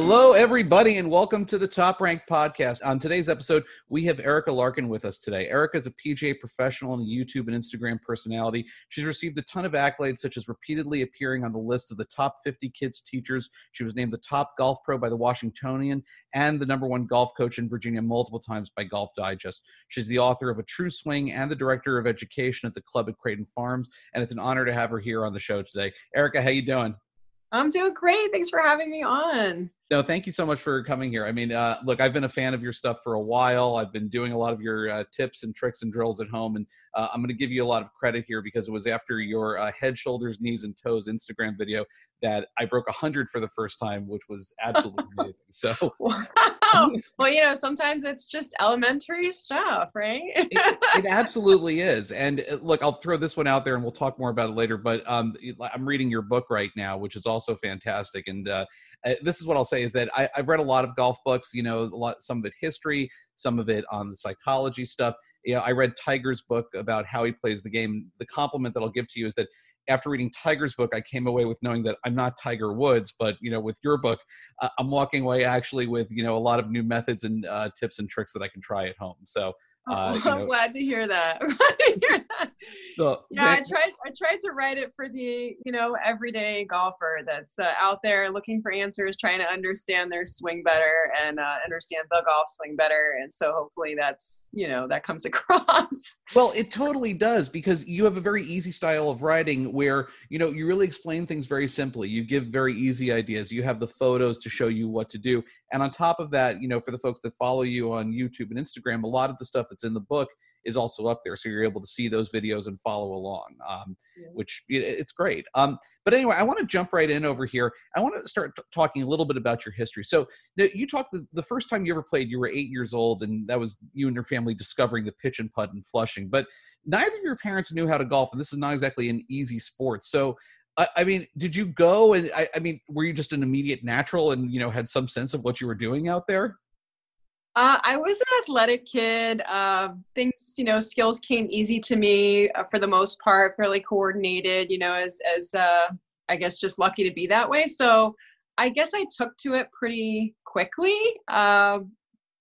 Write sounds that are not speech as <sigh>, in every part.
Hello, everybody, and welcome to the Top Rank Podcast. On today's episode, we have Erika Larkin with us today. Erika is a PGA professional and YouTube and Instagram personality. She's received a ton of accolades, such as repeatedly appearing on the list of the top 50 kids teachers. She was named the top golf pro by the Washingtonian and the number one golf coach in Virginia multiple times by Golf Digest. She's the author of A True Swing and the director of education at the club at Creighton Farms, and it's an honor to have her here on the show today. Erika, how you doing? I'm doing great. Thanks for having me on. No, thank you so much for coming here. I mean, uh, look, I've been a fan of your stuff for a while. I've been doing a lot of your uh, tips and tricks and drills at home, and uh, I'm going to give you a lot of credit here because it was after your uh, head, shoulders, knees, and toes Instagram video that I broke 100 for the first time, which was absolutely <laughs> amazing. So, wow. <laughs> well, you know, sometimes it's just elementary stuff, right? it, it, absolutely is. And uh, look, I'll throw this one out there, and we'll talk more about it later. But um, I'm reading your book right now, which is also fantastic. And uh, uh, this is what I'll say is that I, have read a lot of golf books. You know, a lot, some of it history, some of it on the psychology stuff. You know, I read Tiger's book about how he plays the game. The compliment that I'll give to you is that after reading Tiger's book, I came away with knowing that I'm not Tiger Woods, but you know, with your book, I'm walking away actually with you know a lot of new methods and uh, tips and tricks that I can try at home. So uh, <laughs> I'm know. <laughs> glad to hear that. So, yeah, I tried. I tried to write it for the you know everyday golfer that's uh, out there looking for answers, trying to understand their swing better and uh, understand the golf swing better. And so hopefully that's you know that comes <laughs> across. Well, it totally does because you have a very easy style of writing where you know you really explain things very simply. You give very easy ideas. You have the photos to show you what to do, and on top of that, you know, for the folks that follow you on YouTube and Instagram, a lot of the stuff that's in the book is also up there so you're able to see those videos and follow along um, yeah. which it's great um, but anyway i want to jump right in over here i want to start t- talking a little bit about your history so you talked the, the first time you ever played you were eight years old and that was you and your family discovering the pitch and putt and flushing but neither of your parents knew how to golf and this is not exactly an easy sport so I, mean, did you go and I, I mean, were you just an immediate natural and you know had some sense of what you were doing out there? Uh, I was an athletic kid. Uh, things, you know, skills came easy to me uh, for the most part, fairly coordinated, you know, as, as uh, I guess just lucky to be that way. So I guess I took to it pretty quickly. Um,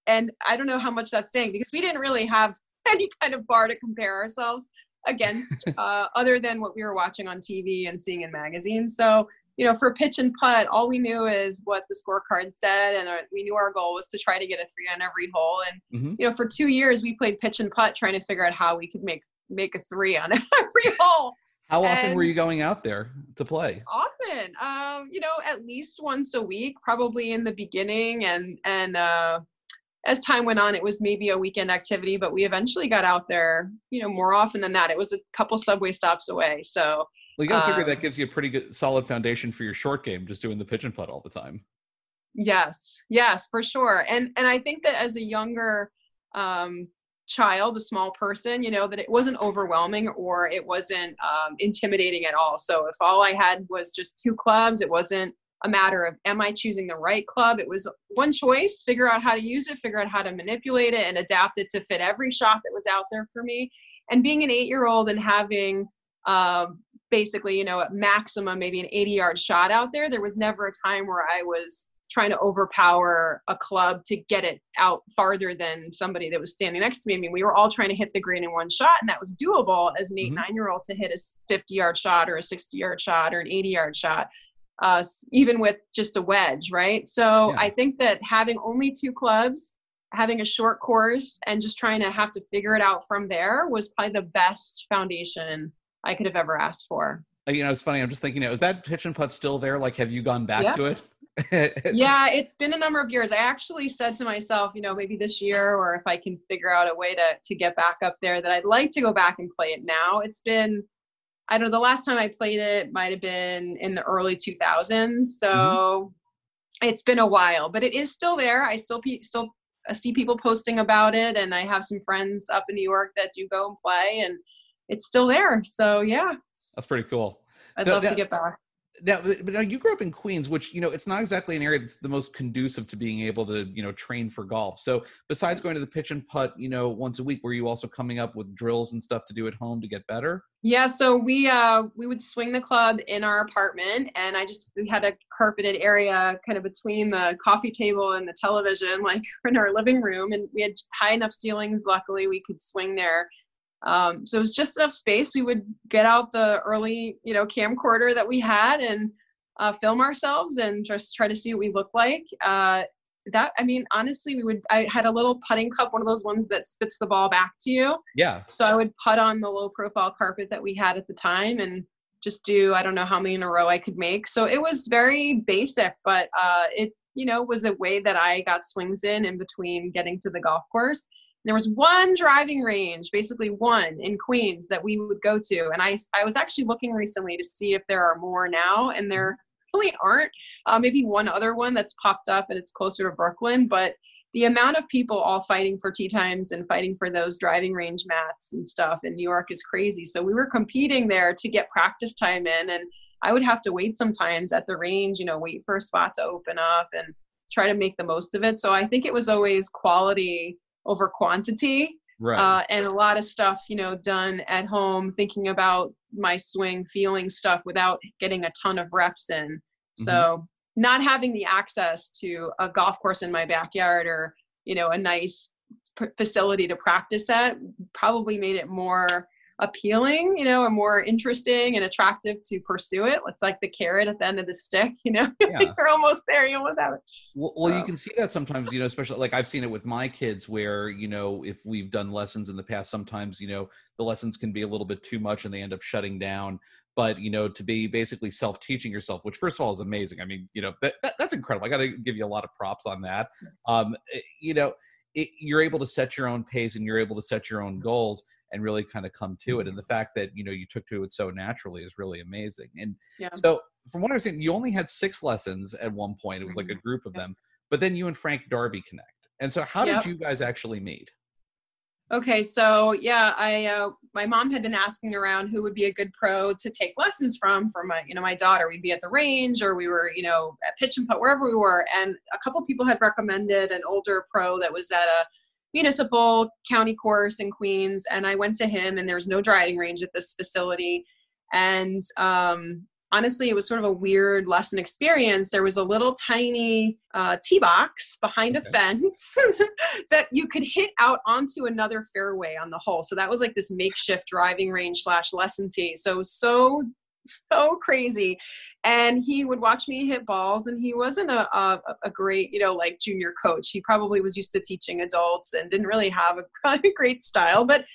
and I don't know how much that's saying because we didn't really have <laughs> any kind of bar to compare ourselves against uh, other than what we were watching on TV and seeing in magazines. So, you know, for pitch and putt, all we knew is what the scorecard said, and uh, we knew our goal was to try to get a three on every hole. And mm-hmm. you know, for two years we played pitch and putt, trying to figure out how we could make make a three on <laughs> every hole. How often and were you going out there to play? Often, um, you know, at least once a week, probably in the beginning, and and uh, as time went on, it was maybe a weekend activity, but we eventually got out there, you know, more often than that. It was a couple subway stops away. So, well, you got to figure that um, gives you a pretty good, solid foundation for your short game, just doing the pitch and putt all the time. Yes, yes, for sure. And and I think that as a younger um, child, a small person, you know, that it wasn't overwhelming or it wasn't um, intimidating at all. So if all I had was just two clubs, it wasn't a matter of am I choosing the right club? It was one choice, figure out how to use it, figure out how to manipulate it and adapt it to fit every shot that was out there for me. And being an eight year old and having uh, basically, you know, at maximum maybe an 80 yard shot out there, there was never a time where I was trying to overpower a club to get it out farther than somebody that was standing next to me. I mean, we were all trying to hit the green in one shot, and that was doable as an 8 mm-hmm. nine year old to hit a 50 yard shot or a 60 yard shot or an 80 yard shot uh, even with just a wedge, right? So yeah. I think that having only two clubs, having a short course, and just trying to have to figure it out from there was probably the best foundation I could have ever asked for. Uh, you know, it's funny. I'm just thinking, is that pitch and putt still there? Like, have you gone back yeah. to it? <laughs> yeah, it's been a number of years. I actually said to myself, you know, maybe this year, or if I can figure out a way to to get back up there, that I'd like to go back and play it now. It's been I don't know, the last time I played it might have been in the early 2000s. So mm-hmm. it's been a while, but it is still there. I still pe- still uh, see people posting about it, and I have some friends up in New York that do go and play, and it's still there. So yeah, that's pretty cool. I'd so, love to get back. Now, but now you grew up in Queens, which you know it's not exactly an area that's the most conducive to being able to you know train for golf. So besides going to the pitch and putt, you know, once a week, were you also coming up with drills and stuff to do at home to get better? Yeah, so we uh we would swing the club in our apartment, and I just we had a carpeted area kind of between the coffee table and the television, <laughs> like in our living room, and we had high enough ceilings. Luckily, we could swing there um, so it was just enough space. We would get out the early, you know, camcorder that we had and uh, film ourselves and just try to see what we look like. Uh, that I mean, honestly, we would. I had a little putting cup, one of those ones that spits the ball back to you. Yeah. So I would putt on the low profile carpet that we had at the time and just do I don't know how many in a row I could make. So it was very basic, but uh, it you know was a way that I got swings in in between getting to the golf course there was one driving range, basically one in Queens that we would go to. And I, I was actually looking recently to see if there are more now, and there really aren't. Uh, maybe one other one that's popped up and it's closer to Brooklyn, but the amount of people all fighting for tee times and fighting for those driving range mats and stuff in New York is crazy. So we were competing there to get practice time in, and I would have to wait sometimes at the range, you know, wait for a spot to open up and try to make the most of it. So I think it was always quality over quantity. Right. Uh, and a lot of stuff, you know, done at home, thinking about my swing, feeling stuff without getting a ton of reps in. Mm-hmm. So not having the access to a golf course in my backyard or, you know, a nice p- facility to practice at probably made it more appealing, you know, or more interesting and attractive to pursue it. It's like the carrot at the end of the stick, <laughs> you know, yeah. you're almost there, you almost have it. Well, well so. you can see that sometimes, you know, especially like I've seen it with my kids where, you know, if we've done lessons in the past, sometimes, you know, the lessons can be a little bit too much and they end up shutting down. But, you know, to be basically self teaching yourself, which first of all is amazing. I mean, you know, that, that that's incredible. I got to give you a lot of props on that. Um, eh, you know, it, you're able to set your own pace and you're able to set your own goals and really kind of come to it. Mm-hmm. And the fact that you know you took to it so naturally is really amazing. And yeah. so, from what I was saying, you only had six lessons at one point. It was like a mm-hmm. group of them, but then you and Frank Darby connect. And so, how yep. did you guys actually meet? Okay, so yeah, I uh, my mom had been asking around who would be a good pro to take lessons from for my you know my daughter. We'd be at the range or we were you know at pitch and putt wherever we were, and a couple people had recommended an older pro that was at a municipal county course in Queens, and I went to him, and there was no driving range at this facility. And um, honestly, it was sort of a weird lesson experience. There was a little tiny uh, tee box behind okay. a fence <laughs> that you could hit out onto another fairway on the hole. So that was like this makeshift driving range slash lesson tee. So it was so <laughs> so crazy. And he would watch me hit balls and he wasn't a, a, a, great you know like junior coach. He probably was used to teaching adults and didn't really have a, <laughs> great style. But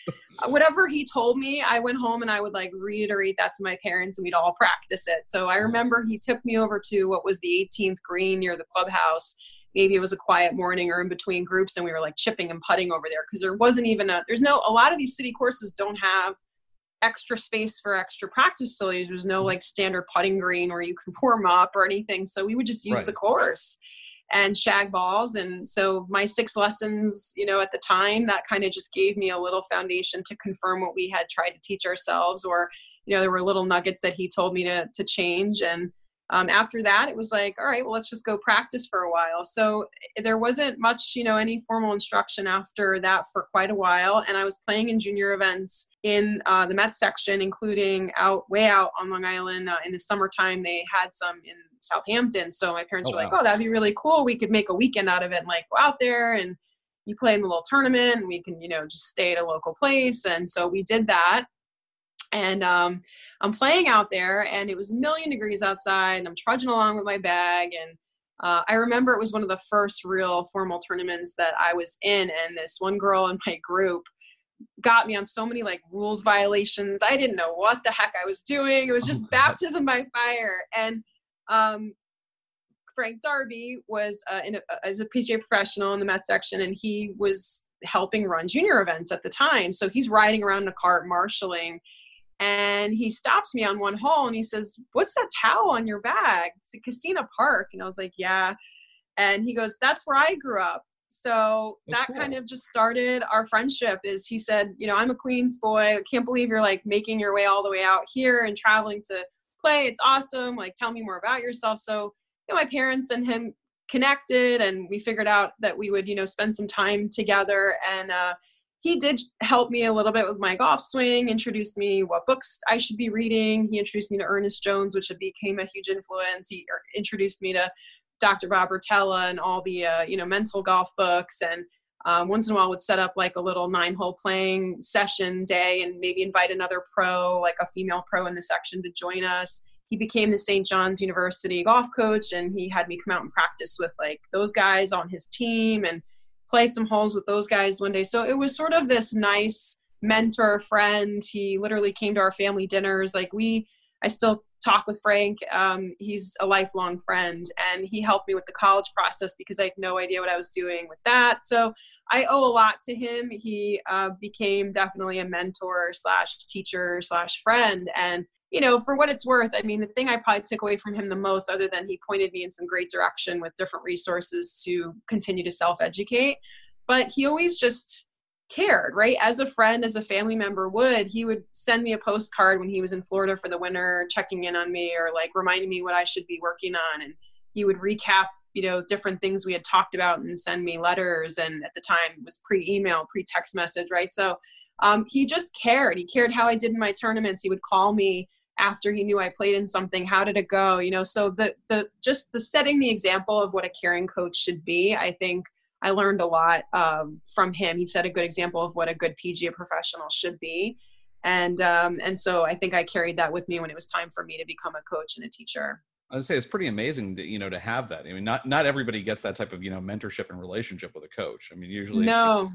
whatever he told me i went home and i would like reiterate that to my parents and we'd all practice it. So i mm-hmm. remember he took me over to what was the 18th green near the clubhouse. Maybe it was a quiet morning or in between groups and we were like chipping and putting over there because there wasn't even a there's no a lot of these city courses don't have extra space for extra practice facilities. There was no mm-hmm. like standard putting green where you can warm up or anything. So we would just use right. the course and shag balls. And so my six lessons, you know, at the time, that kind of just gave me a little foundation to confirm what we had tried to teach ourselves or, you know, there were little nuggets that he told me to to change. And um, after that it was like all right well let's just go practice for a while. So eh, there wasn't much you know any formal instruction after that for quite a while. And i was playing in junior events in uh, the met section including out way out on long island uh, in the summertime they had some in southampton. So my parents oh, were like oh that'd be really cool. We could make a weekend out of it and like go out there and you play in the little tournament and we can you know just stay at a local place. And so we did that and um, I'm playing out there, and it was a million degrees outside, and I'm trudging along with my bag. And uh, I remember it was one of the first real formal tournaments that I was in, and this one girl in my group got me on so many like rules violations. I didn't know what the heck I was doing. It was oh just oh baptism by fire. And um, Frank Darby was uh, in a, as a PGA professional in the Met section, and he was helping run junior events at the time. So he's riding around in a cart, marshaling and he stops me on one hole and he says, What's that towel on your bag? It's at Kissena Park. And I was like, Yeah. And he goes, That's where I grew up. So that cool. kind of just started our friendship is he said, you know, I'm a Queens boy. I can't believe you're like making your way all the way out here and traveling to play. It's awesome. Like, tell me more about yourself. So, you know, my parents and him connected and we figured out that we would, you know, spend some time together. And uh, he did help me a little bit with my golf swing, introduced me what books I should be reading. He introduced me to Ernest Jones, which became a huge influence. He er, introduced me to Dr. Bob Rotella and all the, uh, you know, mental golf books. And um, once in a while would set up like a little nine hole playing session day and maybe invite another pro, like a female pro in the section to join us. He became the St. John's University golf coach and he had me come out and practice with like those guys on his team and play some holes with those guys one day. So it was sort of this nice mentor friend. He literally came to our family dinners. Like we, I still talk with Frank. Um, he's a lifelong friend, and he helped me with the college process because I had no idea what I was doing with that. So I owe a lot to him. He uh, became definitely a mentor slash teacher slash friend, and you know, for what it's worth, I mean, the thing I probably took away from him the most, other than he pointed me in some great direction with different resources to continue to self educate, but he always just cared, right? As a friend, as a family member would, he would send me a postcard when he was in Florida for the winter, checking in on me or like reminding me what I should be working on. And he would recap, you know, different things we had talked about and send me letters. And at the time it was pre email, pre text message, right? So um, he just cared. He cared how I did in my tournaments. He would call me after he knew I played in something. How did it go? You know, so the, the, just the setting the example of what a caring coach should be, I think I learned a lot um, from him. He set a good example of what a good PGA professional should be, and um, and so I think I carried that with me when it was time for me to become a coach and a teacher. I would say it's pretty amazing, to, you know, to have that. I mean, not not everybody gets that type of you know mentorship and relationship with a coach. I mean, usually no.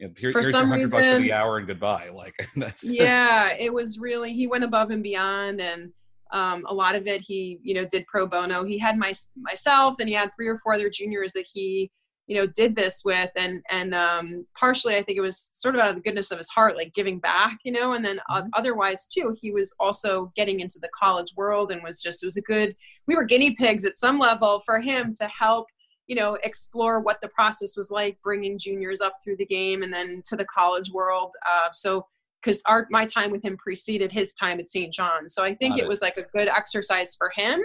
You know, here, for some reason, for the hour and goodbye. <laughs> Like that's yeah, it was really he went above and beyond, and um, a lot of it he you know did pro bono. He had my myself, and he had three or four other juniors that he you know did this with and and um, partially i think it was sort of out of the goodness of his heart like giving back you know and then mm-hmm. otherwise too he was also getting into the college world and was just it was a good we were guinea pigs at some level for him to help you know explore what the process was like bringing juniors up through the game and then to the college world. Uh, so because our my time with him preceded his time at st john's so i think it, it. was like a good exercise for him.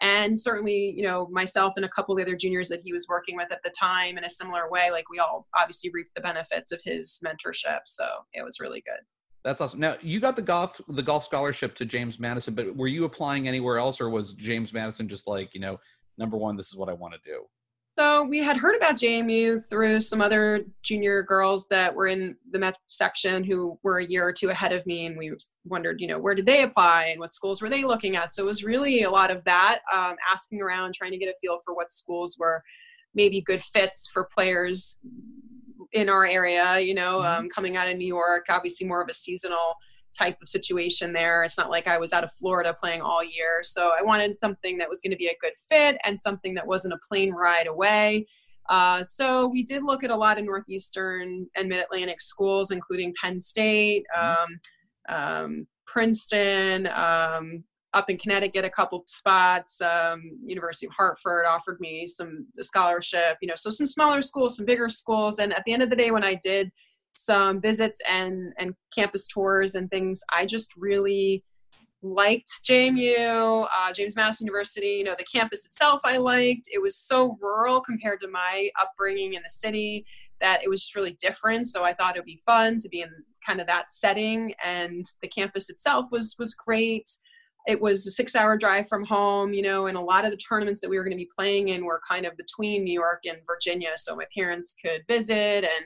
And certainly you know myself and a couple of the other juniors that he was working with at the time in a similar way like we all obviously reaped the benefits of his mentorship. So it was really good. That's awesome. Now you got the golf the golf scholarship to james madison but were you applying anywhere else or was james madison just like you know number one this is what i want to do so we had heard about JMU through some other junior girls that were in the Met section who were a year or two ahead of me, and we wondered, you know, where did they apply and what schools were they looking at? So it was really a lot of that, um, asking around, trying to get a feel for what schools were maybe good fits for players in our area. You know, mm-hmm. um, coming out of New York, obviously more of a seasonal type of situation there. It's not like I was out of Florida playing all year. So I wanted something that was going to be a good fit and something that wasn't a plane ride away. Uh, so we did look at a lot of Northeastern and Mid Atlantic schools, including Penn State, mm-hmm. um, um, Princeton, um, up in Connecticut, a couple spots. Um, University of Hartford offered me some scholarship, you know, so some smaller schools, some bigger schools. And at the end of the day, when I did some visits and and campus tours and things. I just really liked jmu uh, james madison university you know the campus itself i liked. It was so rural compared to my upbringing in the city that it was just really different. So i thought it would be fun to be in kind of that setting and the campus itself was was great. It was a six hour drive from home you know and a lot of the tournaments that we were going to be playing in were kind of between new york and virginia so my parents could visit and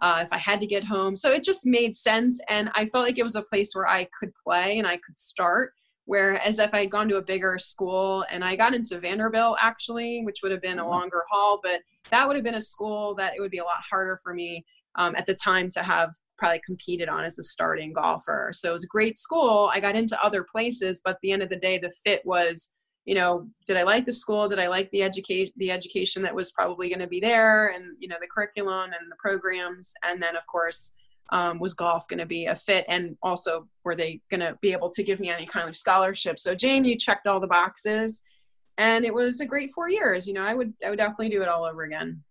uh, if I had to get home. So it just made sense. And I felt like it was a place where I could play and I could start. Whereas if I had gone to a bigger school and I got into Vanderbilt actually, which would have been a mm-hmm. longer haul, but that would have been a school that it would be a lot harder for me um, at the time to have probably competed on as a starting golfer. So it was a great school. I got into other places, but at the end of the day, the fit was you know did i like the school? Did i like the education the education that was probably going to be there and you know the curriculum and the programs? And then of course um, was golf going to be a fit? And also were they going to be able to give me any kind of scholarship? So jmu checked all the boxes and it was a great four years. You know i would i would definitely do it all over again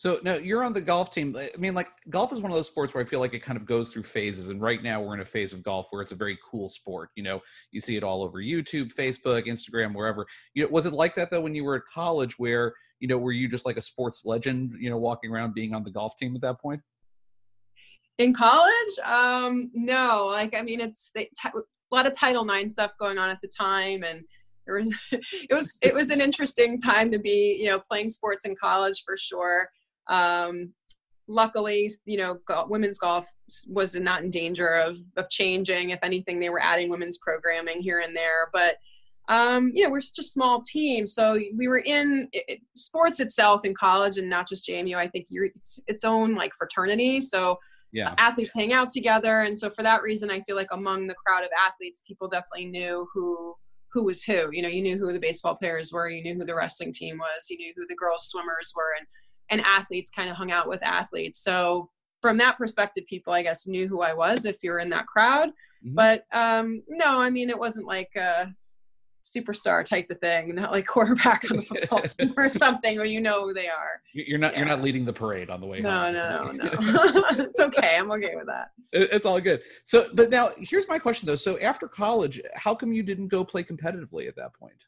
So now you're on the golf team. I mean, like golf is one of those sports where I feel like it kind of goes through phases. And right now we're in a phase of golf where it's a very cool sport. You know, you see it all over YouTube, Facebook, Instagram, wherever. You know, was it like that though when you were at college where, you know, were you just like a sports legend, you know, walking around being on the golf team at that point? In college? Um, no, like, I mean, it's they, t- a lot of Title IX stuff going on at the time. And, there was <laughs> it was it was an interesting time to be you know playing sports in college for sure um, luckily, you know, go- women's golf was not in danger of of changing. If anything, they were adding women's programming here and there, but um, you know, we're such a small team, so we were in it, sports itself in college, and not just JMU. I think you're it's its own like fraternity, so yeah. athletes hang out together, and so for that reason, I feel like among the crowd of athletes, people definitely knew who who was who. You know, you knew who the baseball players were, you knew who the wrestling team was, you knew who the girls swimmers were, and and athletes kind of hung out with athletes. So from that perspective, people I guess knew who I was if you were in that crowd. Mm-hmm. But um, no, I mean it wasn't like a superstar type of thing, not like <laughs> quarterback on the football <laughs> team or something where you know who they are. You're not yeah. you're not leading the parade on the way. No, home. no, no, no. <laughs> it's okay. I'm okay with that. It's all good. So, but now here's my question though. So after college, how come you didn't go play competitively at that point?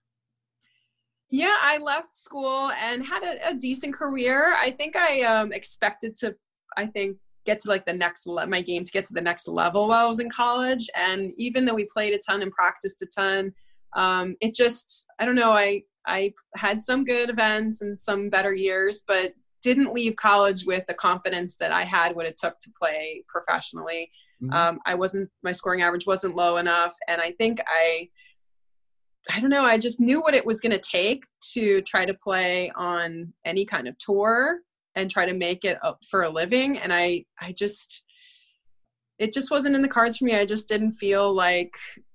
Yeah, I left school and had a, a decent career. I think I um, expected to, I think, get to like the next le- my game to get to the next level while I was in college. And even though we played a ton and practiced a ton, um, it just I don't know. I I had some good events and some better years, but didn't leave college with the confidence that I had what it took to play professionally. Mm-hmm. Um, I wasn't my scoring average wasn't low enough, and I think I I don't know, I just knew what it was going to take to try to play on any kind of tour and try to make it up for a living and I I just it just wasn't in the cards for me. I just didn't feel like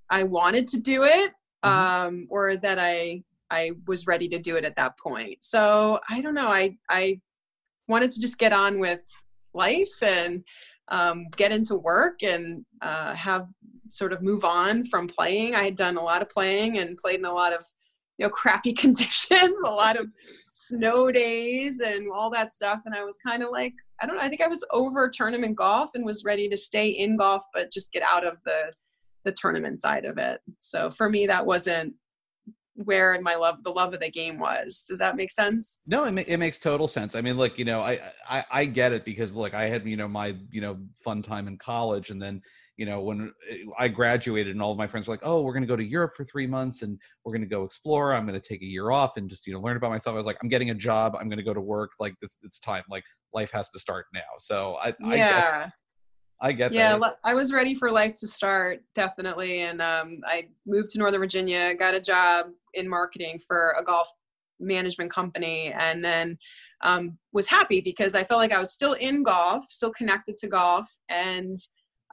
I wanted to do it mm-hmm. um or that I I was ready to do it at that point. So, I don't know, I I wanted to just get on with life and um, get into work and uh, have sort of move on from playing. I had done a lot of playing and played in a lot of you know crappy <laughs> conditions, a lot of snow days and all that stuff. And I was kind of like, I don't know, I think I was over tournament golf and was ready to stay in golf, but just get out of the the tournament side of it. So for me, that wasn't where my love the love of the game was does that make sense no it, ma- it makes total sense i mean look you know I, I i get it because look i had you know my you know fun time in college and then you know when eh, i graduated and all of my friends were like oh we're going to go to europe for three months and we're going to go explore. I'm going to take a year off and just you know learn about myself. I was like i'm getting a job. I'm going to go to work. Like this it's time. Like life has to start now. So i yeah. I I get yeah, that. I was ready for life to start definitely, and um, I moved to Northern Virginia, got a job in marketing for a golf management company, and then um, was happy because I felt like I was still in golf, still connected to golf, and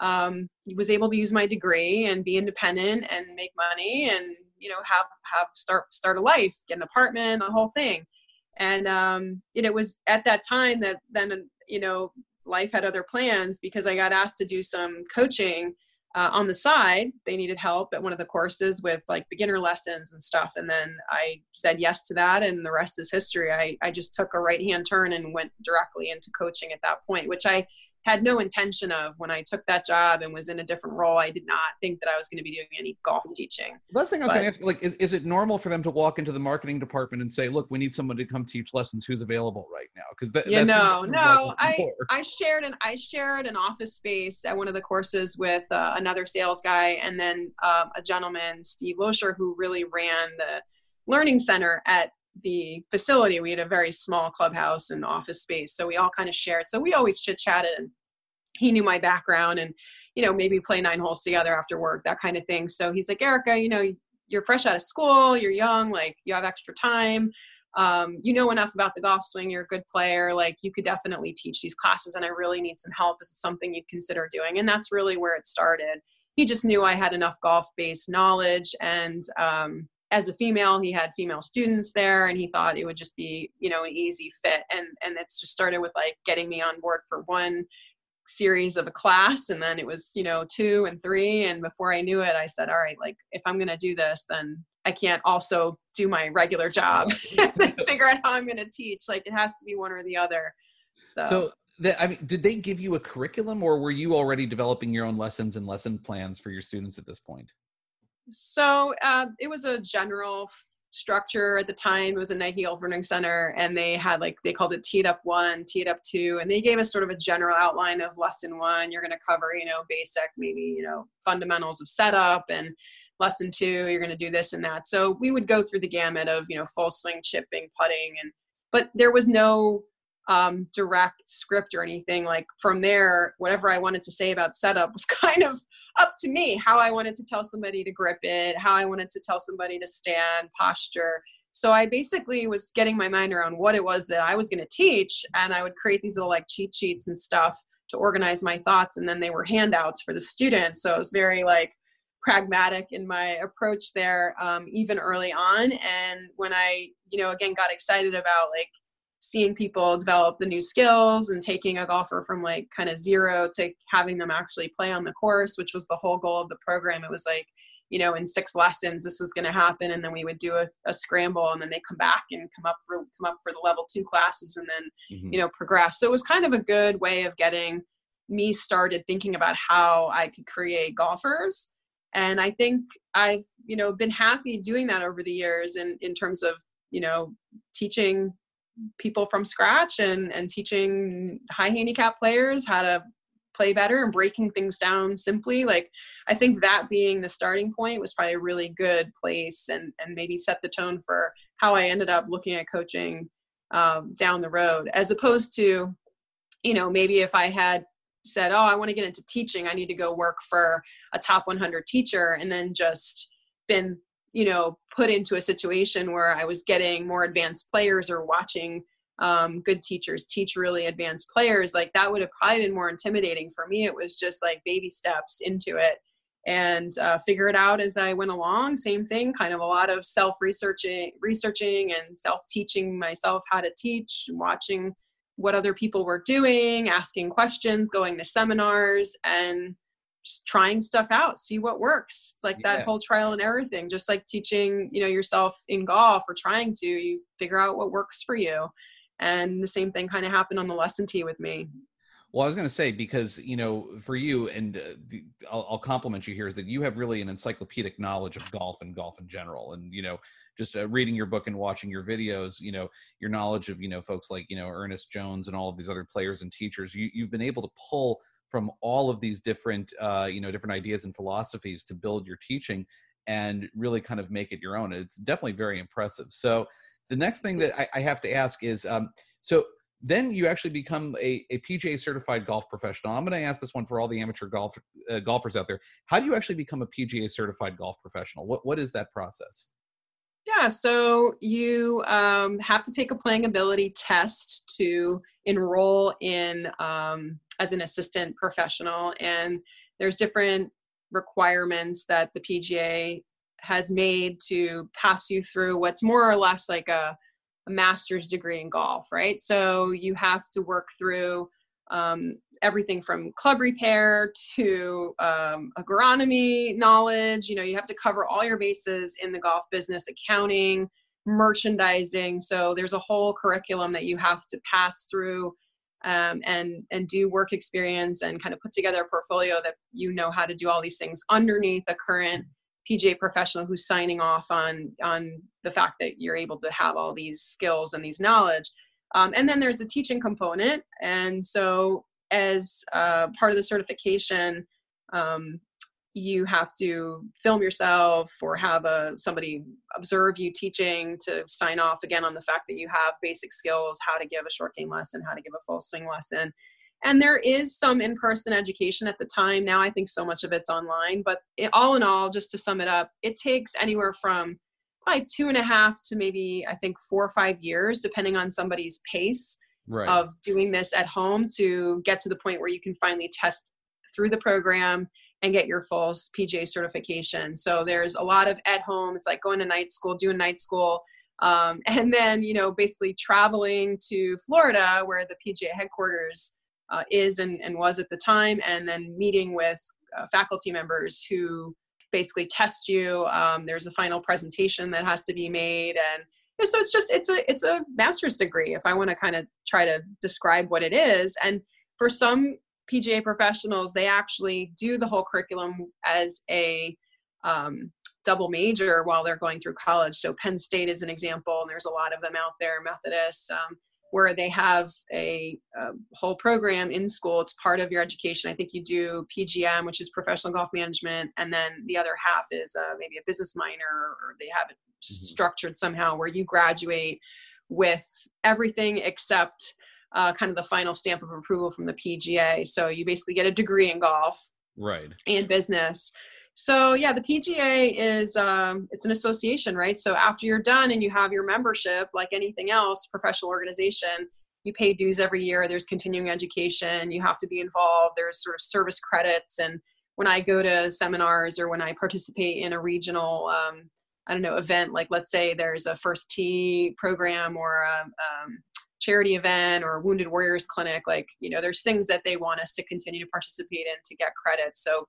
um, was able to use my degree and be independent and make money, and you know have have start start a life, get an apartment, the whole thing. And um, it was at that time that then you know life had other plans because I got asked to do some coaching uh, on the side. They needed help at one of the courses with like beginner lessons and stuff. And then I said yes to that, and the rest is history. I, I just took a right hand turn and went directly into coaching at that point, which I had no intention of when I took that job and was in a different role. I did not think that I was going to be doing any golf teaching. Last thing I was going to ask, like, is, is it normal for them to walk into the marketing department and say, "Look, we need someone to come teach lessons. Who's available right now?" Because that, yeah, no, no. I I shared an I shared an office space at one of the courses with uh, another sales guy, and then um, a gentleman, Steve Losher, who really ran the learning center at the facility we had a very small clubhouse and office space so we all kind of shared. So we always chit chatted and he knew my background and you know maybe play nine holes together after work that kind of thing. So he's like erika you know you're fresh out of school you're young like you have extra time. Um, you know enough about the golf swing you're a good player like you could definitely teach these classes and i really need some help. Is it something you'd consider doing? And that's really where it started. He just knew i had enough golf based knowledge and um, as a female he had female students there and he thought it would just be you know an easy fit. And and it's just started with like getting me on board for one series of a class and then it was you know two and three. And before i knew it i said all right like if i'm going to do this then i can't also do my regular job <laughs> and <laughs> figure out how i'm going to teach. Like it has to be one or the other. So, so the, I mean, did they give you a curriculum, or were you already developing your own lessons and lesson plans for your students at this point? So uh, it was a general structure at the time. It was a Nike Learning Center, and they had like they called it Teed Up One, Teed Up Two, and they gave us sort of a general outline of lesson one. You're going to cover, you know, basic, maybe you know, fundamentals of setup, and lesson two, you're going to do this and that. So we would go through the gamut of you know, full swing, chipping, putting, and but there was no um, direct script or anything. Like from there, whatever I wanted to say about setup was <laughs> kind of up to me. How I wanted to tell somebody to grip it, how I wanted to tell somebody to stand, posture. So I basically was getting my mind around what it was that I was going to teach, and I would create these little like cheat sheets and stuff to organize my thoughts, and then they were handouts for the students. So it was very like pragmatic in my approach there, um, even early on. And when I, you know, again got excited about like seeing people develop the new skills and taking a golfer from like kind of zero to having them actually play on the course, which was the whole goal of the program. It was like, you know, in six lessons, this was going to happen, and then we would do a, a, scramble, and then they come back and come up for come up for the level two classes, and then mm-hmm. you know progress. So it was kind of a good way of getting me started thinking about how I could create golfers. And I think I've you know been happy doing that over the years, in in terms of you know teaching people from scratch and and teaching high handicap players how to play better and breaking things down simply. Like i think that being the starting point was probably a really good place and and maybe set the tone for how i ended up looking at coaching um, down the road as opposed to you know maybe if i had said oh i want to get into teaching i need to go work for a top 100 teacher and then just been you know put into a situation where i was getting more advanced players or watching um, good teachers teach really advanced players like that would have probably been more intimidating for me. It was just like baby steps into it and uh, figure it out as i went along. Same thing kind of a lot of self researching researching and self teaching myself how to teach watching what other people were doing asking questions going to seminars and just trying stuff out, see what works. It's like yeah. that whole trial and error thing, just like teaching, you know, yourself in golf or trying to, you figure out what works for you. And the same thing kind of happened on the lesson tee with me. Well, I was going to say because you know, for you, and uh, the, I'll, I'll, compliment you here, is that you have really an encyclopedic knowledge of golf and golf in general, and you know, just uh, reading your book and watching your videos, you know, your knowledge of you know folks like you know Ernest Jones and all of these other players and teachers, you you've been able to pull from all of these different uh, you know different ideas and philosophies to build your teaching and really kind of make it your own. It's definitely very impressive. So the next thing that i, I have to ask is um, so then you actually become a, a pga certified golf professional. I'm going to ask this one for all the amateur golf uh, golfers out there. How do you actually become a pga certified golf professional? What, what is that process yeah, so you um, have to take a playing ability test to enroll in um, as an assistant professional, and there's different requirements that the PGA has made to pass you through what's more or less like a, a master's degree in golf, right? So you have to work through um, everything from club repair to um, agronomy knowledge. You know, you have to cover all your bases in the golf business, accounting, merchandising. So there's a whole curriculum that you have to pass through um, and and do work experience and kind of put together a portfolio that you know how to do all these things underneath a current PGA professional who's signing off on on the fact that you're able to have all these skills and these knowledge. Um, and then there's the teaching component. And so as uh, part of the certification, um, you have to film yourself or have a somebody observe you teaching to sign off again on the fact that you have basic skills how to give a short game lesson how to give a full swing lesson. And there is some in-person education at the time. Now i think so much of it's online but it, all in all just to sum it up it takes anywhere from probably two and a half to maybe i think four or five years depending on somebody's pace right. of doing this at home to get to the point where you can finally test through the program and get your full PGA certification. So there's a lot of at home. It's like going to night school, doing night school, um, <laughs> and then you know basically traveling to Florida where the PGA headquarters uh, is and, and was at the time, and then meeting with uh, faculty members who basically test you. Um, there's a final presentation that has to be made, and so it's just it's a it's a master's degree if i want to kind of try to describe what it is and for some pga professionals they actually do the whole curriculum as a um, double major while they're going through college so penn state is an example and there's a lot of them out there methodists um, where they have a, a, whole program in school. It's part of your education. I think you do PGM, which is professional golf management, and then the other half is uh, maybe a business minor, or they have. Structured somehow where you graduate with everything except uh, kind of the final stamp of approval from the PGA. So you basically get a degree in golf, right, and business. So yeah, the PGA is um, it's an association, right? So after you're done and you have your membership, like anything else, professional organization, you pay dues every year. There's continuing education. You have to be involved. There's sort of service credits. And when I go to seminars or when I participate in a regional, um, I don't know, event, like let's say there's a first tee program or a um, charity event or a Wounded Warriors clinic, like you know, there's things that they want us to continue to participate in to get credit. So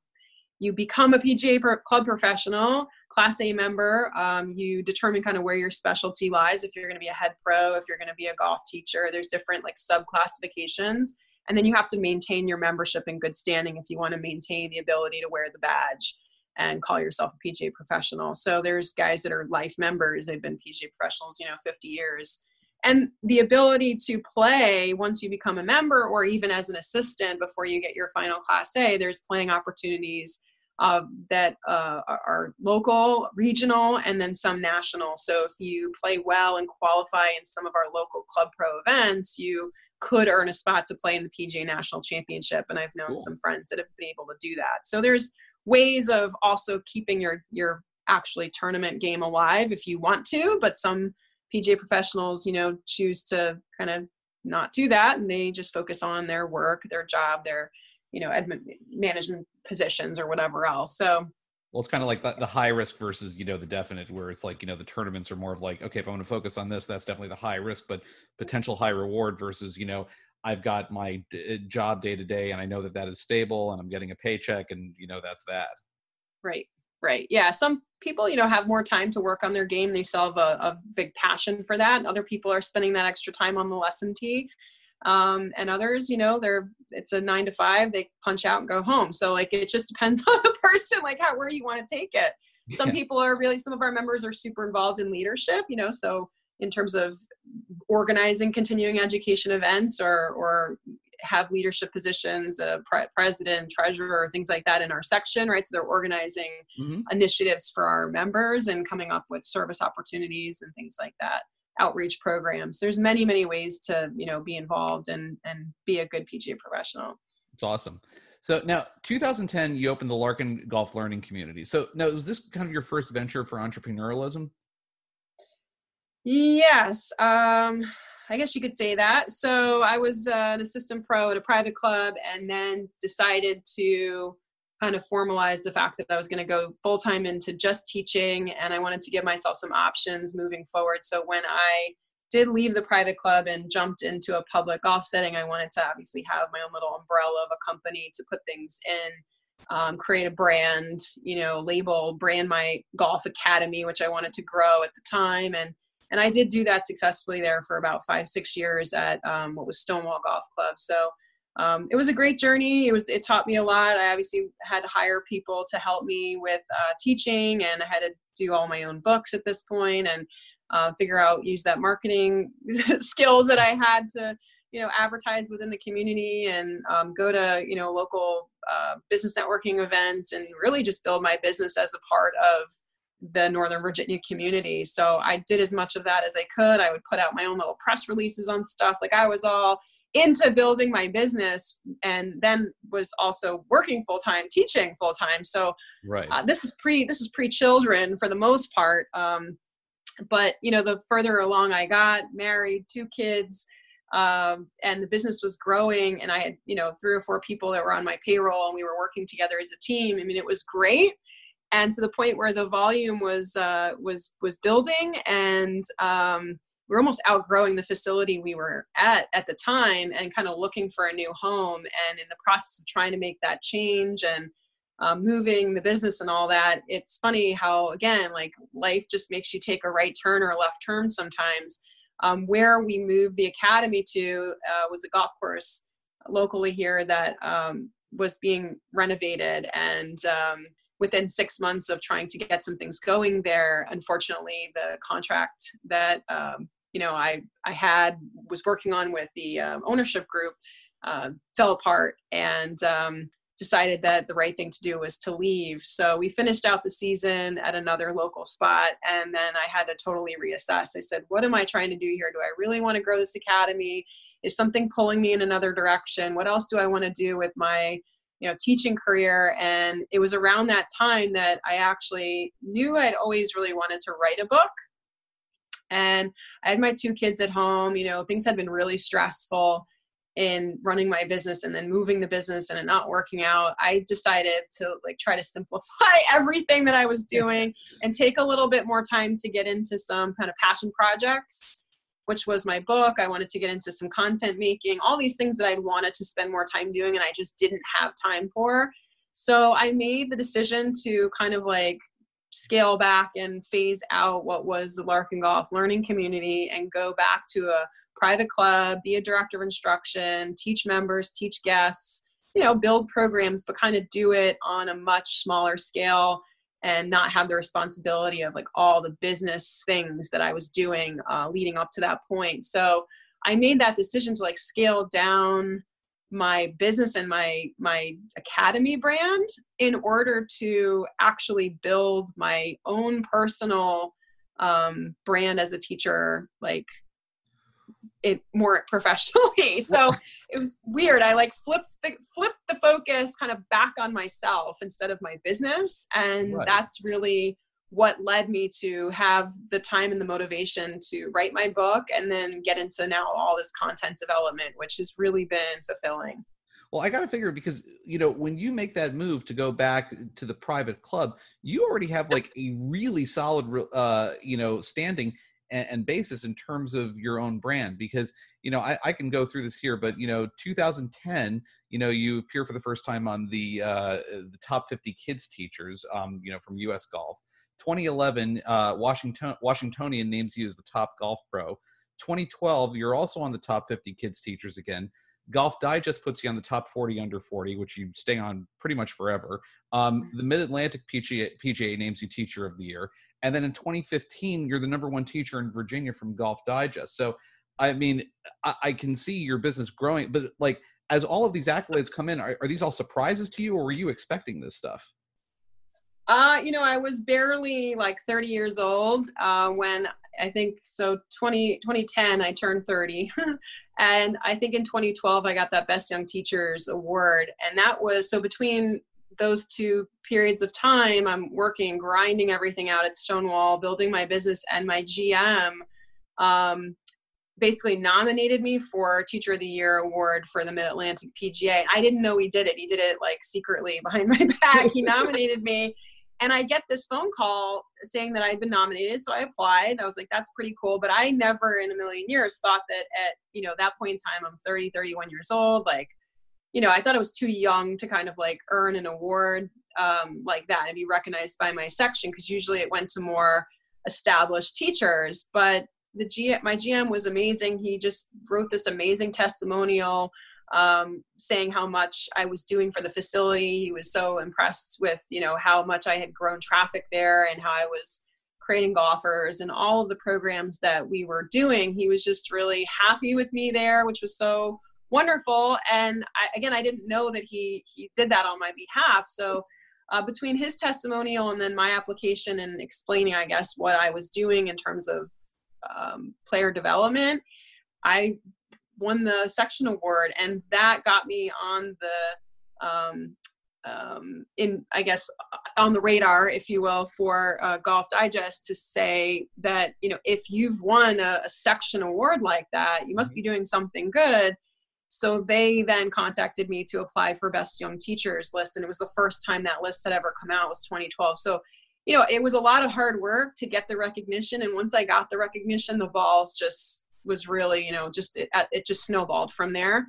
you become a PGA club professional, Class A member. Um, you determine kind of where your specialty lies. If you're going to be a head pro, if you're going to be a golf teacher, there's different like sub classifications. And then you have to maintain your membership in good standing if you want to maintain the ability to wear the badge and call yourself a PGA professional. So there's guys that are life members. They've been PGA professionals, you know, 50 years and the ability to play once you become a member or even as an assistant before you get your final class a there's playing opportunities uh, that uh, are local regional and then some national so if you play well and qualify in some of our local club pro events you could earn a spot to play in the pga national championship and i've known cool. some friends that have been able to do that so there's ways of also keeping your your actually tournament game alive if you want to but some PGA professionals, you know, choose to kind of not do that and they just focus on their work, their job, their, you know, admin, management positions or whatever else. So, well, it's kind of like the, the, high risk versus, you know, the definite, where it's like, you know, the tournaments are more of like, okay, if I want to focus on this, that's definitely the high risk, but potential high reward versus, you know, I've got my d- uh, job day to day and I know that that is stable and I'm getting a paycheck and, you know, that's that. Right. Right. Yeah. Some people, you know, have more time to work on their game. They still have a, a big passion for that. And other people are spending that extra time on the lesson tee. Um, and others, you know, they're it's a nine to five. They punch out and go home. So like it just depends <laughs> on the person, like how where you want to take it. Some people are really. Some of our members are super involved in leadership. You know, so in terms of organizing continuing education events or or have leadership positions, a pre- president, treasurer, things like that in our section, right? So they're organizing mm-hmm. initiatives for our members and coming up with service opportunities and things like that outreach programs. There's many many ways to you know be involved and and be a good pga professional. It's awesome. So now 2010 you opened the larkin golf learning community. So now was this kind of your first venture for entrepreneurialism yes um I guess you could say that. So I was uh, an assistant pro at a private club and then decided to kind of formalize the fact that I was going to go full time into just teaching and I wanted to give myself some options moving forward. So when I did leave the private club and jumped into a public golf setting, I wanted to obviously have my own little umbrella of a company to put things in. Um, create a brand, you know, label, brand my golf academy, which I wanted to grow at the time, and and I did do that successfully there for about five six years at um, what was Stonewall Golf Club. So um, it was a great journey. It was it taught me a lot. I obviously had to hire people to help me with uh, teaching, and I had to do all my own books at this point and uh, figure out use that marketing <laughs> skills that I had to you know advertise within the community and um, go to you know local uh, business networking events and really just build my business as a part of the Northern Virginia community. So I did as much of that as I could. I would put out my own little press releases on stuff. Like I was all into building my business and then was also working full time, teaching full time. So right. Uh, this is pre this is pre children for the most part. Um, but you know, the further along I got, married, two kids, um, and the business was growing, and I had you know three or four people that were on my payroll, and we were working together as a team. I mean, it was great and to the point where the volume was uh, was was building and um, we are almost outgrowing the facility we were at at the time and kind of looking for a new home and in the process of trying to make that change and um, moving the business and all that it's funny how again like life just makes you take a right turn or a left turn sometimes. Um, where we moved the academy to uh, was a golf course locally here that um, was being renovated and um, within six months of trying to get some things going there unfortunately the contract that um, you know i i had was working on with the um, ownership group uh, fell apart and um, decided that the right thing to do was to leave. So we finished out the season at another local spot, and then I had to totally reassess. I said, What am I trying to do here? Do I really want to grow this academy? Is something pulling me in another direction? What else do I want to do with my you know teaching career and it was around that time that i actually knew i'd always really wanted to write a book. And i had my two kids at home you know things had been really stressful in running my business and then moving the business and it not working out. I decided to like try to simplify <laughs> everything that i was doing and take a little bit more time to get into some kind of passion projects which was my book. I wanted to get into some content making all these things that i'd wanted to spend more time doing and i just didn't have time for. So i made the decision to kind of like scale back and phase out what was the larkin golf learning community and go back to a private club, be a director of instruction, teach members, teach guests, you know, build programs, but kind of do it on a much smaller scale and not have the responsibility of like all the business things that I was doing uh, leading up to that point. So I made that decision to like scale down my business and my my academy brand in order to actually build my own personal um, brand as a teacher like it more professionally. <laughs> So it was weird. I like flipped the flipped the focus kind of back on myself instead of my business. And right. that's really what led me to have the time and the motivation to write my book and then get into now all this content development, which has really been fulfilling. Well, I got to figure because you know when you make that move to go back to the private club, you already have like a really solid, uh, you know, standing and, and, basis in terms of your own brand because you know I, I, can go through this here but you know 2010 you know you appear for the first time on the uh, the top 50 kids teachers um, you know from us golf. 2011 uh, washington washingtonian names you as the top golf pro. 2012 you're also on the top 50 kids teachers again Golf Digest puts you on the top 40 under 40, which you stay on pretty much forever. Um, mm-hmm. the Mid Atlantic PGA, PGA names you Teacher of the Year. And then in 2015, you're the number one teacher in Virginia from Golf Digest. So, I mean, I, I can see your business growing, but like, as all of these accolades come in, are, are these all surprises to you, or were you expecting this stuff? Uh, you know, I was barely like 30 years old uh, when I think so 20, 2010, I turned 30. <laughs> and I think in 2012, I got that Best Young Teachers Award. And that was so between those two periods of time, I'm working, grinding everything out at Stonewall, building my business, and my GM um, basically nominated me for Teacher of the Year award for the Mid Atlantic PGA. I didn't know he did it. He did it like secretly behind my back. he <laughs> nominated me. And I get this phone call saying that I'd been nominated. So I applied. I was like, that's pretty cool. But I never in a million years thought that at, you know, that point in time, I'm 30, 31 years old. Like, you know, I thought I was too young to kind of like earn an award um, like that and be recognized by my section because usually it went to more established teachers. But the G- my GM was amazing. He just wrote this amazing testimonial um, saying how much I was doing for the facility. He was so impressed with, you know, how much I had grown traffic there and how I was creating golfers and all of the programs that we were doing. He was just really happy with me there, which was so wonderful. And I, again, I didn't know that he he did that on my behalf. So uh, between his testimonial and then my application and explaining, I guess, what I was doing in terms of um, player development, I won the section award, and that got me on the um, um, in I guess on the radar, if you will, for uh, Golf Digest to say that you know if you've won a, a, section award like that, you must be doing something good. So they then contacted me to apply for Best Young Teachers list, and it was the first time that list had ever come out. Was 2012. So you know it was a lot of hard work to get the recognition, and once I got the recognition, the balls just was really you know just it, it just snowballed from there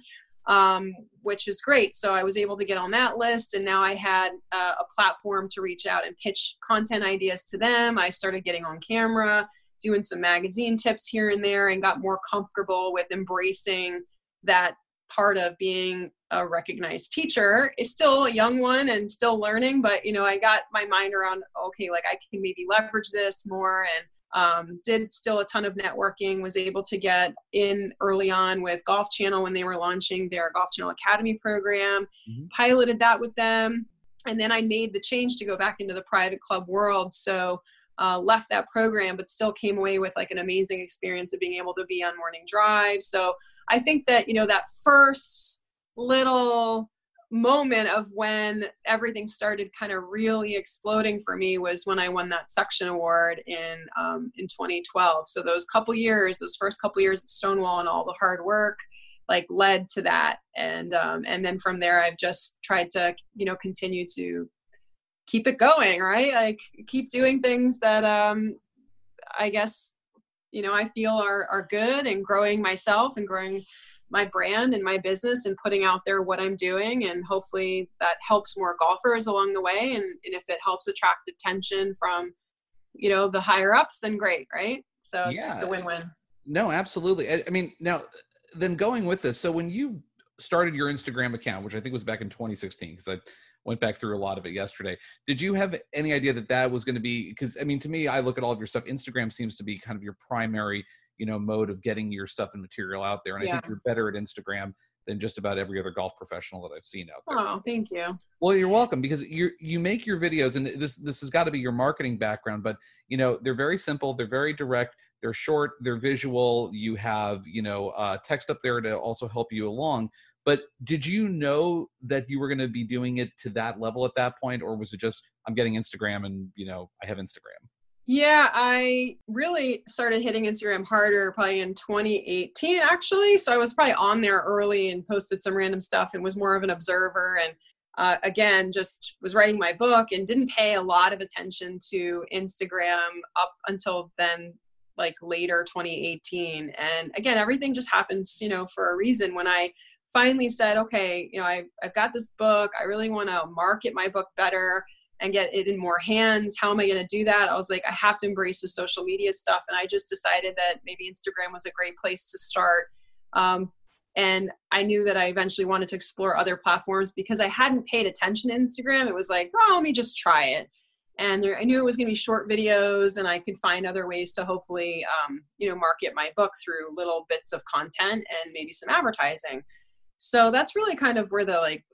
um, which is great. So I was able to get on that list, and now I had a, a platform to reach out and pitch content ideas to them. I started getting on camera, doing some magazine tips here and there, and got more comfortable with embracing that part of being a recognized teacher is still a young one and still learning but you know i got my mind around okay like i can maybe leverage this more and um, did still a ton of networking was able to get in early on with golf channel when they were launching their golf channel academy program mm-hmm. piloted that with them and then i made the change to go back into the private club world so uh, left that program but still came away with like an amazing experience of being able to be on morning drive so i think that you know that first little moment of when everything started kind of really exploding for me was when I won that section award in um, in 2012. So those couple years, those first couple years at Stonewall and all the hard work, like led to that. And um, and then from there, I've just tried to you know continue to keep it going, right? Like keep doing things that um, I guess you know I feel are are good and growing myself and growing my brand and my business and putting out there what I'm doing. And hopefully that helps more golfers along the way. And, and if it helps attract attention from, you know, the higher ups, then great, right? So it's yeah. just a win win. No, absolutely. I, I mean, now then going with this, so when you started your Instagram account, which I think was back in 2016, because I went back through a lot of it yesterday. Did you have any idea that that was going to be? Because I mean, to me, I look at all of your stuff. Instagram seems to be kind of your primary you know mode of getting your stuff and material out there and yeah. i think you're better at instagram than just about every other golf professional that i've seen out there oh thank you well you're welcome because you you make your videos and this this has got to be your marketing background but you know they're very simple they're very direct they're short they're visual you have you know uh, text up there to also help you along but did you know that you were going to be doing it to that level at that point or was it just i'm getting instagram and you know i have instagram yeah, I really started hitting Instagram harder probably in 2018, actually. So I was probably on there early and posted some random stuff and was more of an observer. And uh, again, just was writing my book and didn't pay a lot of attention to Instagram up until then, like later 2018. And again, everything just happens, you know, for a reason. When I finally said, okay, you know, I've, I've got this book, I really want to market my book better and get it in more hands. How am I going to do that? I was like, I have to embrace the social media stuff. And I just decided that maybe Instagram was a great place to start. Um, and I knew that I eventually wanted to explore other platforms because I hadn't paid attention to Instagram. It was like, oh, let me just try it. And there, I knew it was going to be short videos, and I could find other ways to hopefully, um, you know, market my book through little bits of content and maybe some advertising. So that's really kind of where the like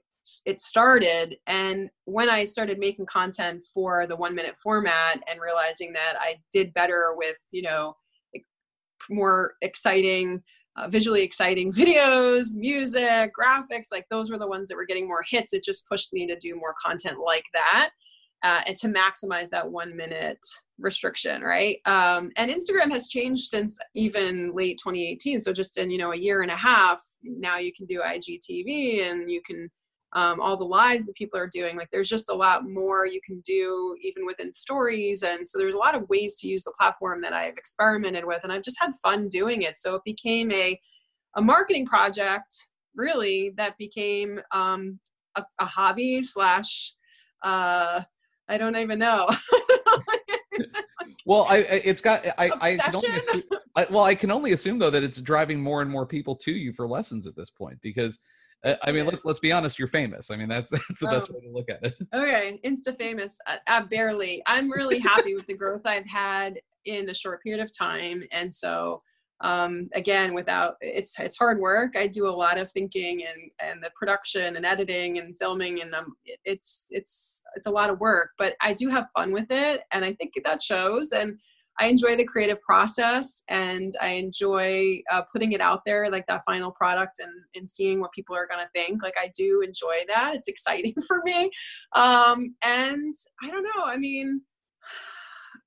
it started. And when i started making content for the one minute format and realizing that i did better with you know more exciting uh, visually exciting <laughs> videos music graphics like those were the ones that were getting more hits. It just pushed me to do more content like that uh, and to maximize that one minute restriction right? Um, and instagram has changed since even late 2018 so just in you know a year and a half now you can do igtv and you can um, all the lives that people are doing. Like there's just a lot more you can do even within stories. And so there's a lot of ways to use the platform that i've experimented with and i've just had fun doing it. So it became a a marketing project really that became um, a, a, hobby slash uh, i don't even know <laughs> well i it's got i i can only assume, I, well i can only assume though that it's driving more and more people to you for lessons at this point because I mean, let, us be honest. You're famous. I mean, that's that's the oh. best way to look at it. <laughs> Okay, insta famous. Uh, uh, barely. I'm really happy with the growth I've had in a short period of time, and so um, again, without it's it's hard work. I do a lot of thinking and and the production and editing and filming, and um, it's it's it's a lot of work. But I do have fun with it, and I think that shows. And I enjoy the creative process and I enjoy uh, putting it out there, like that final product and, and seeing what people are going to think. Like, I do enjoy that. It's exciting <laughs> for me. Um, and I don't know. I mean,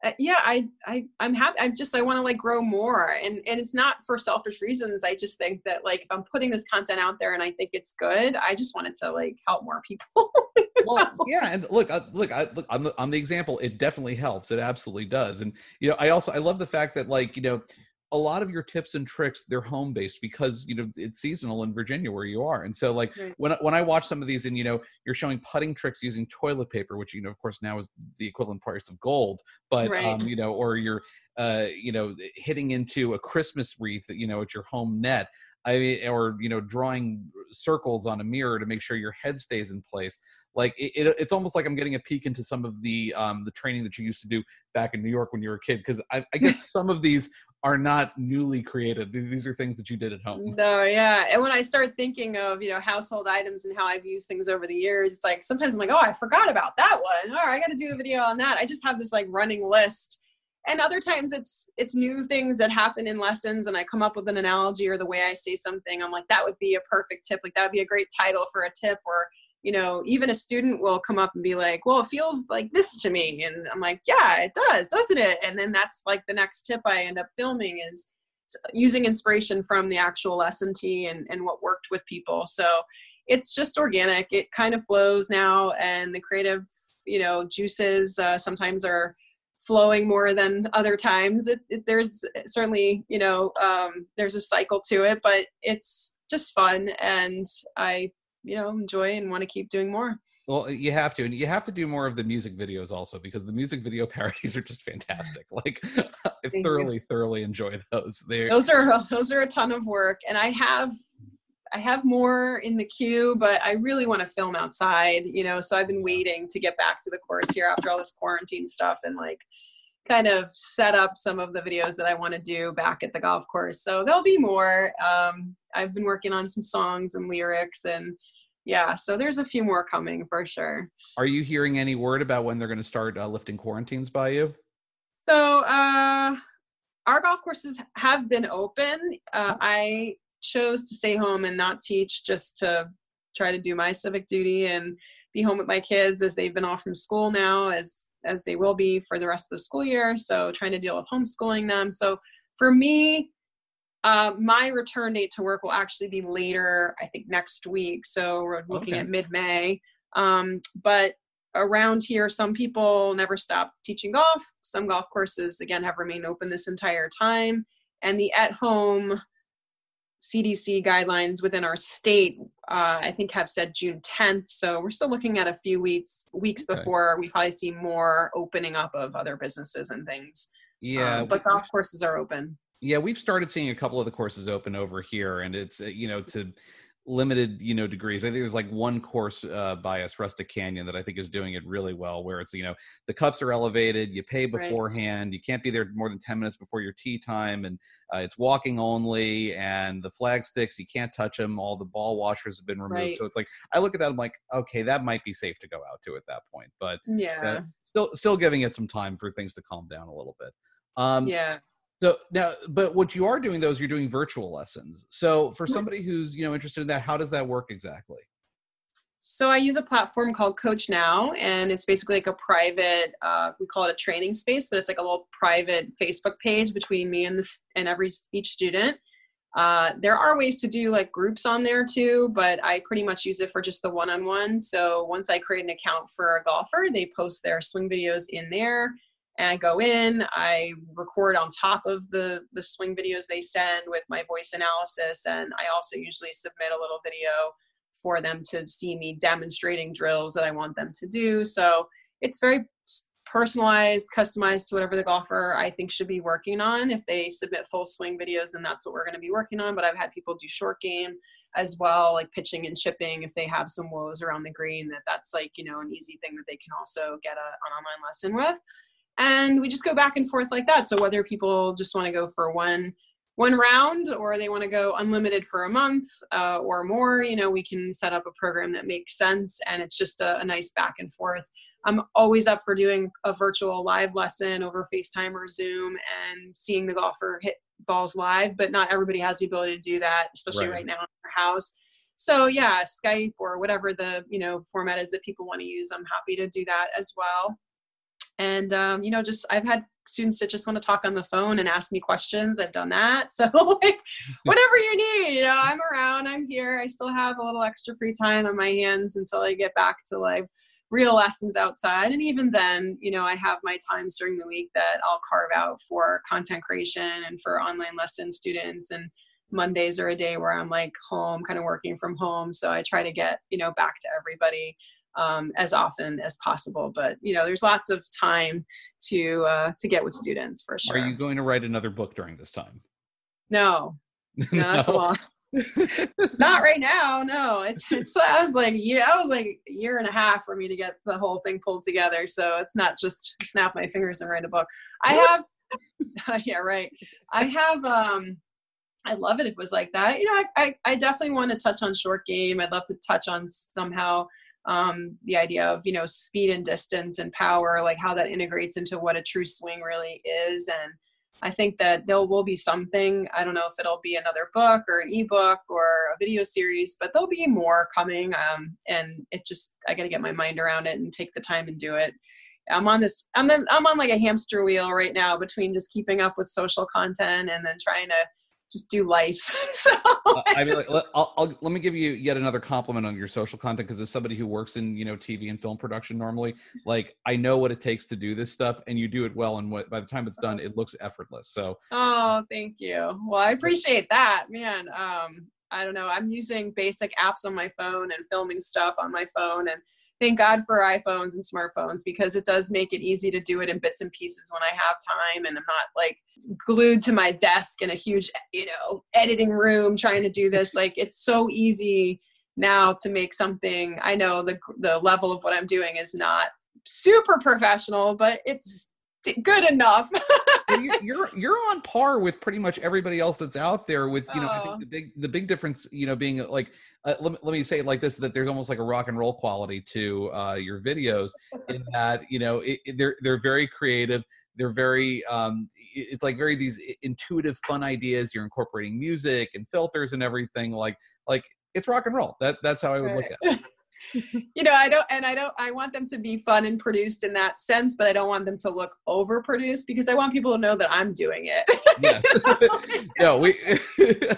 uh, yeah, I, I, I'm happy. I'm just, I want to like grow more and, and it's not for selfish reasons. I just think that like, if I'm putting this content out there and I think it's good, I just wanted to like help more people. <laughs> well, yeah. And look, uh, look, I, look, on the, on the example, it definitely helps. It absolutely does. And, you know, I also, I love the fact that like, you know, a lot of your tips and tricks they're home based because you know it's seasonal in Virginia where you are, and so like Right. when when I watch some of these and you know you're showing putting tricks using toilet paper, which you know of course now is the equivalent price of gold, but Right. um, you know or you're uh, you know hitting into a Christmas wreath you know at your home net. I mean, or you know, drawing circles on a mirror to make sure your head stays in place. Like it, it, it's almost like I'm getting a peek into some of the um, the training that you used to do back in New York when you were a kid. Because I, I guess <laughs> some of these are not newly created. These are things that you did at home. No, yeah. And when I start thinking of, you know, household items and how I've used things over the years, it's like sometimes I'm like, oh, I forgot about that one. All right, I got to do a video on that. I just have this like running list. And other times it's it's new things that happen in lessons and I come up with an analogy or the way I say something. I'm like, that would be a perfect tip. Like that would be a great title for a tip or you know, even a student will come up and be like, well, it feels like this to me. And I'm like, yeah, it does, doesn't it? And then that's like the next tip I end up filming is using inspiration from the actual tee and, and what worked with people. So it's just organic. It kind of flows now and the creative, you know, juices uh, sometimes are flowing more than other times. It, it, there's certainly, you know, um, there's a cycle to it, but it's just fun. And I, you know, enjoy and want to keep doing more. Well, you have to, and you have to do more of the music videos also because the music video <laughs> parodies are just fantastic. Like <laughs> I you. thoroughly, thoroughly enjoy those. They're those are <laughs> those are a ton of work and i have i have more in the queue but i really want to film outside you know so i've been waiting to get back to the course here after all this quarantine stuff and like kind of set up some of the videos that i want to do back at the golf course so there'll be more um, i've been working on some songs and lyrics and yeah so there's a few more coming for sure Are you hearing any word about when they're going to start uh, lifting quarantines by you? So uh, our golf courses have been open. Uh, I chose to stay home and not teach just to try to do my civic duty and be home with my kids as they've been off from school now as as they will be for the rest of the school year. So trying to deal with homeschooling them. So for me, uh, my return date to work will actually be later, I think next week. So we're looking Okay. at mid May. Um, but around here, some people never stop teaching golf. Some golf courses, again, have remained open this entire time. And the at home CDC guidelines within our state, uh, I think, have said June 10th. So we're still looking at a few weeks weeks Okay. before we probably see more opening up of other businesses and things. Yeah, Um, but golf courses are open. Yeah we've started seeing a couple of the courses open over here and it's uh, you know to limited you know degrees i think there's like one course uh, by us rustic canyon that i think is doing it really well where it's you know the cups are elevated you pay Right. beforehand you can't be there more than 10 minutes before your tee time and uh, it's walking only and the flag sticks you can't touch them all the ball washers have been removed Right. so it's like i look at that i'm like okay that might be safe to go out to at that point but Yeah. uh, still still giving it some time for things to calm down a little bit um yeah. So now, but what you are doing though is you're doing virtual lessons. So for somebody who's you know interested in that, how does that work exactly? So I use a platform called CoachNow, and it's basically like a private. Uh, we call it a training space, but it's like a little private Facebook page between me and this and every each student. Uh, there are ways to do like groups on there too, but I pretty much use it for just the one-on-one. So once I create an account for a golfer, they post their swing videos in there, and I go in. I record on top of the the swing videos they send with my voice analysis, and I also usually submit a little video for them to see me demonstrating drills that I want them to do. So it's very personalized, customized to whatever the golfer I think should be working on. If they submit full swing videos, then that's what we're going to be working on. But I've had people do short game as well, like pitching and chipping. If they have some woes around the green, that that's like you know an easy thing that they can also get a, an online lesson with. And we just go back and forth like that. So whether people just want to go for one one round or they want to go unlimited for a month uh, or more you know we can set up a program that makes sense and it's just a, a nice back and forth i'm always up for doing a virtual live lesson over facetime or zoom and seeing the golfer hit balls live but not everybody has the ability to do that especially Right. right, now in their house so yeah skype or whatever the you know format is that people want to use i'm happy to do that as well and um, you know just i've had students that just want to talk on the phone and ask me questions. I've done that. <laughs> So like <laughs> whatever you need you know i'm around i'm here. I still have a little extra free time on my hands until i get back to like real lessons outside. And even then you know i have my times during the week that i'll carve out for content creation and for online lesson students. And mondays are a day where i'm like home kind of working from home. So i try to get you know back to everybody um, as often as possible. But you know, there's lots of time to uh, to get with students for sure. Are you going to write another book during this time? No, no, <laughs> no. that's a lot. <laughs> Not right now. No, it's it's. I was like, yeah, I was like a year and a half for me to get the whole thing pulled together. So it's not just snap my fingers and write a book. I have, <laughs> yeah, right. I have. um I'd love it if it was like that. You know, I, I, I definitely want to touch on short game. I'd love to touch on somehow um, the idea of you know speed and distance and power like how that integrates into what a true swing really is. And i think that there will be something i don't know if it'll be another book or an ebook or a video series but there'll be more coming um, and it just i got to get my mind around it and take the time and do it. I'm on this i'm i'm on like a hamster wheel right now between just keeping up with social content and then trying to just do life. <laughs> so uh, I mean, like, let, I'll, I'll, let me give you yet another compliment on your social content because as somebody who works in you know TV and film production normally, like I know what it takes to do this stuff, and you do it well. And what by the time it's done, it looks effortless. So oh, thank you. Well, I appreciate that, man. Um, I don't know. I'm using basic apps on my phone and filming stuff on my phone and thank God for iPhones and smartphones because it does make it easy to do it in bits and pieces when I have time and I'm not like glued to my desk in a huge, you know, editing room trying to do this. <laughs> Like it's so easy now to make something. I know the the level of what I'm doing is not super professional, but it's good enough. <laughs> you're you're on par with pretty much everybody else that's out there. With you know, I think oh. the big the big difference, you know, being like, uh, let, let me say it like this: that there's almost like a rock and roll quality to uh, your videos, in <laughs> that you know it, it, they're they're very creative. They're very um, it's like very these intuitive, fun ideas. You're incorporating music and filters and everything. Like like it's rock and roll. That that's how I would right. look at it. <laughs> you know i don't and i don't i want them to be fun and produced in that sense but i don't want them to look overproduced because i want people to know that i'm doing it. Yes. <laughs> No we <laughs>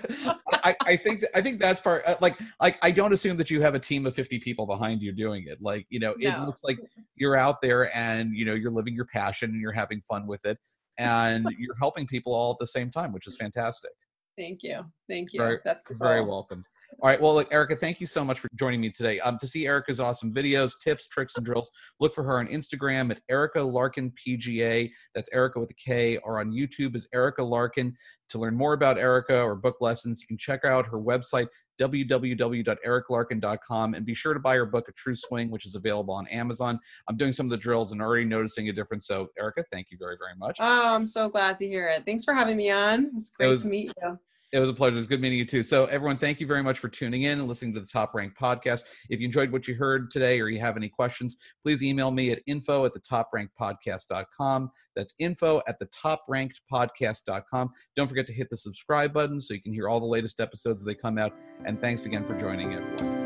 I, I think i think that's part uh, like like i don't assume that you have a team of 50 people behind you doing it. Like you know it no. looks like you're out there and you know you're living your passion and you're having fun with it and you're helping people all at the same time which is fantastic. Thank you. Thank you. Very, that's very welcome all right. Well, look, Erika, thank you so much for joining me today. Um, to see Erika's awesome videos, tips, tricks, and drills, look for her on Instagram at Erika Larkin PGA. That's Erika with a K, or on YouTube as Erika Larkin. To learn more about Erika or book lessons, you can check out her website, www.ericlarkin.com, and be sure to buy her book, A True Swing, which is available on Amazon. I'm doing some of the drills and already noticing a difference. So, Erika, thank you very, very much. Oh, I'm so glad to hear it. Thanks for having me on. It's great it was, to meet you. It was a pleasure. It's good meeting you too. So, everyone, thank you very much for tuning in and listening to the Top Rank podcast. If you enjoyed what you heard today or you have any questions, please email me at info at the toprankedpodcast.com. That's info at the toprankedpodcast.com. Don't forget to hit the subscribe button so you can hear all the latest episodes as they come out. And thanks again for joining everyone.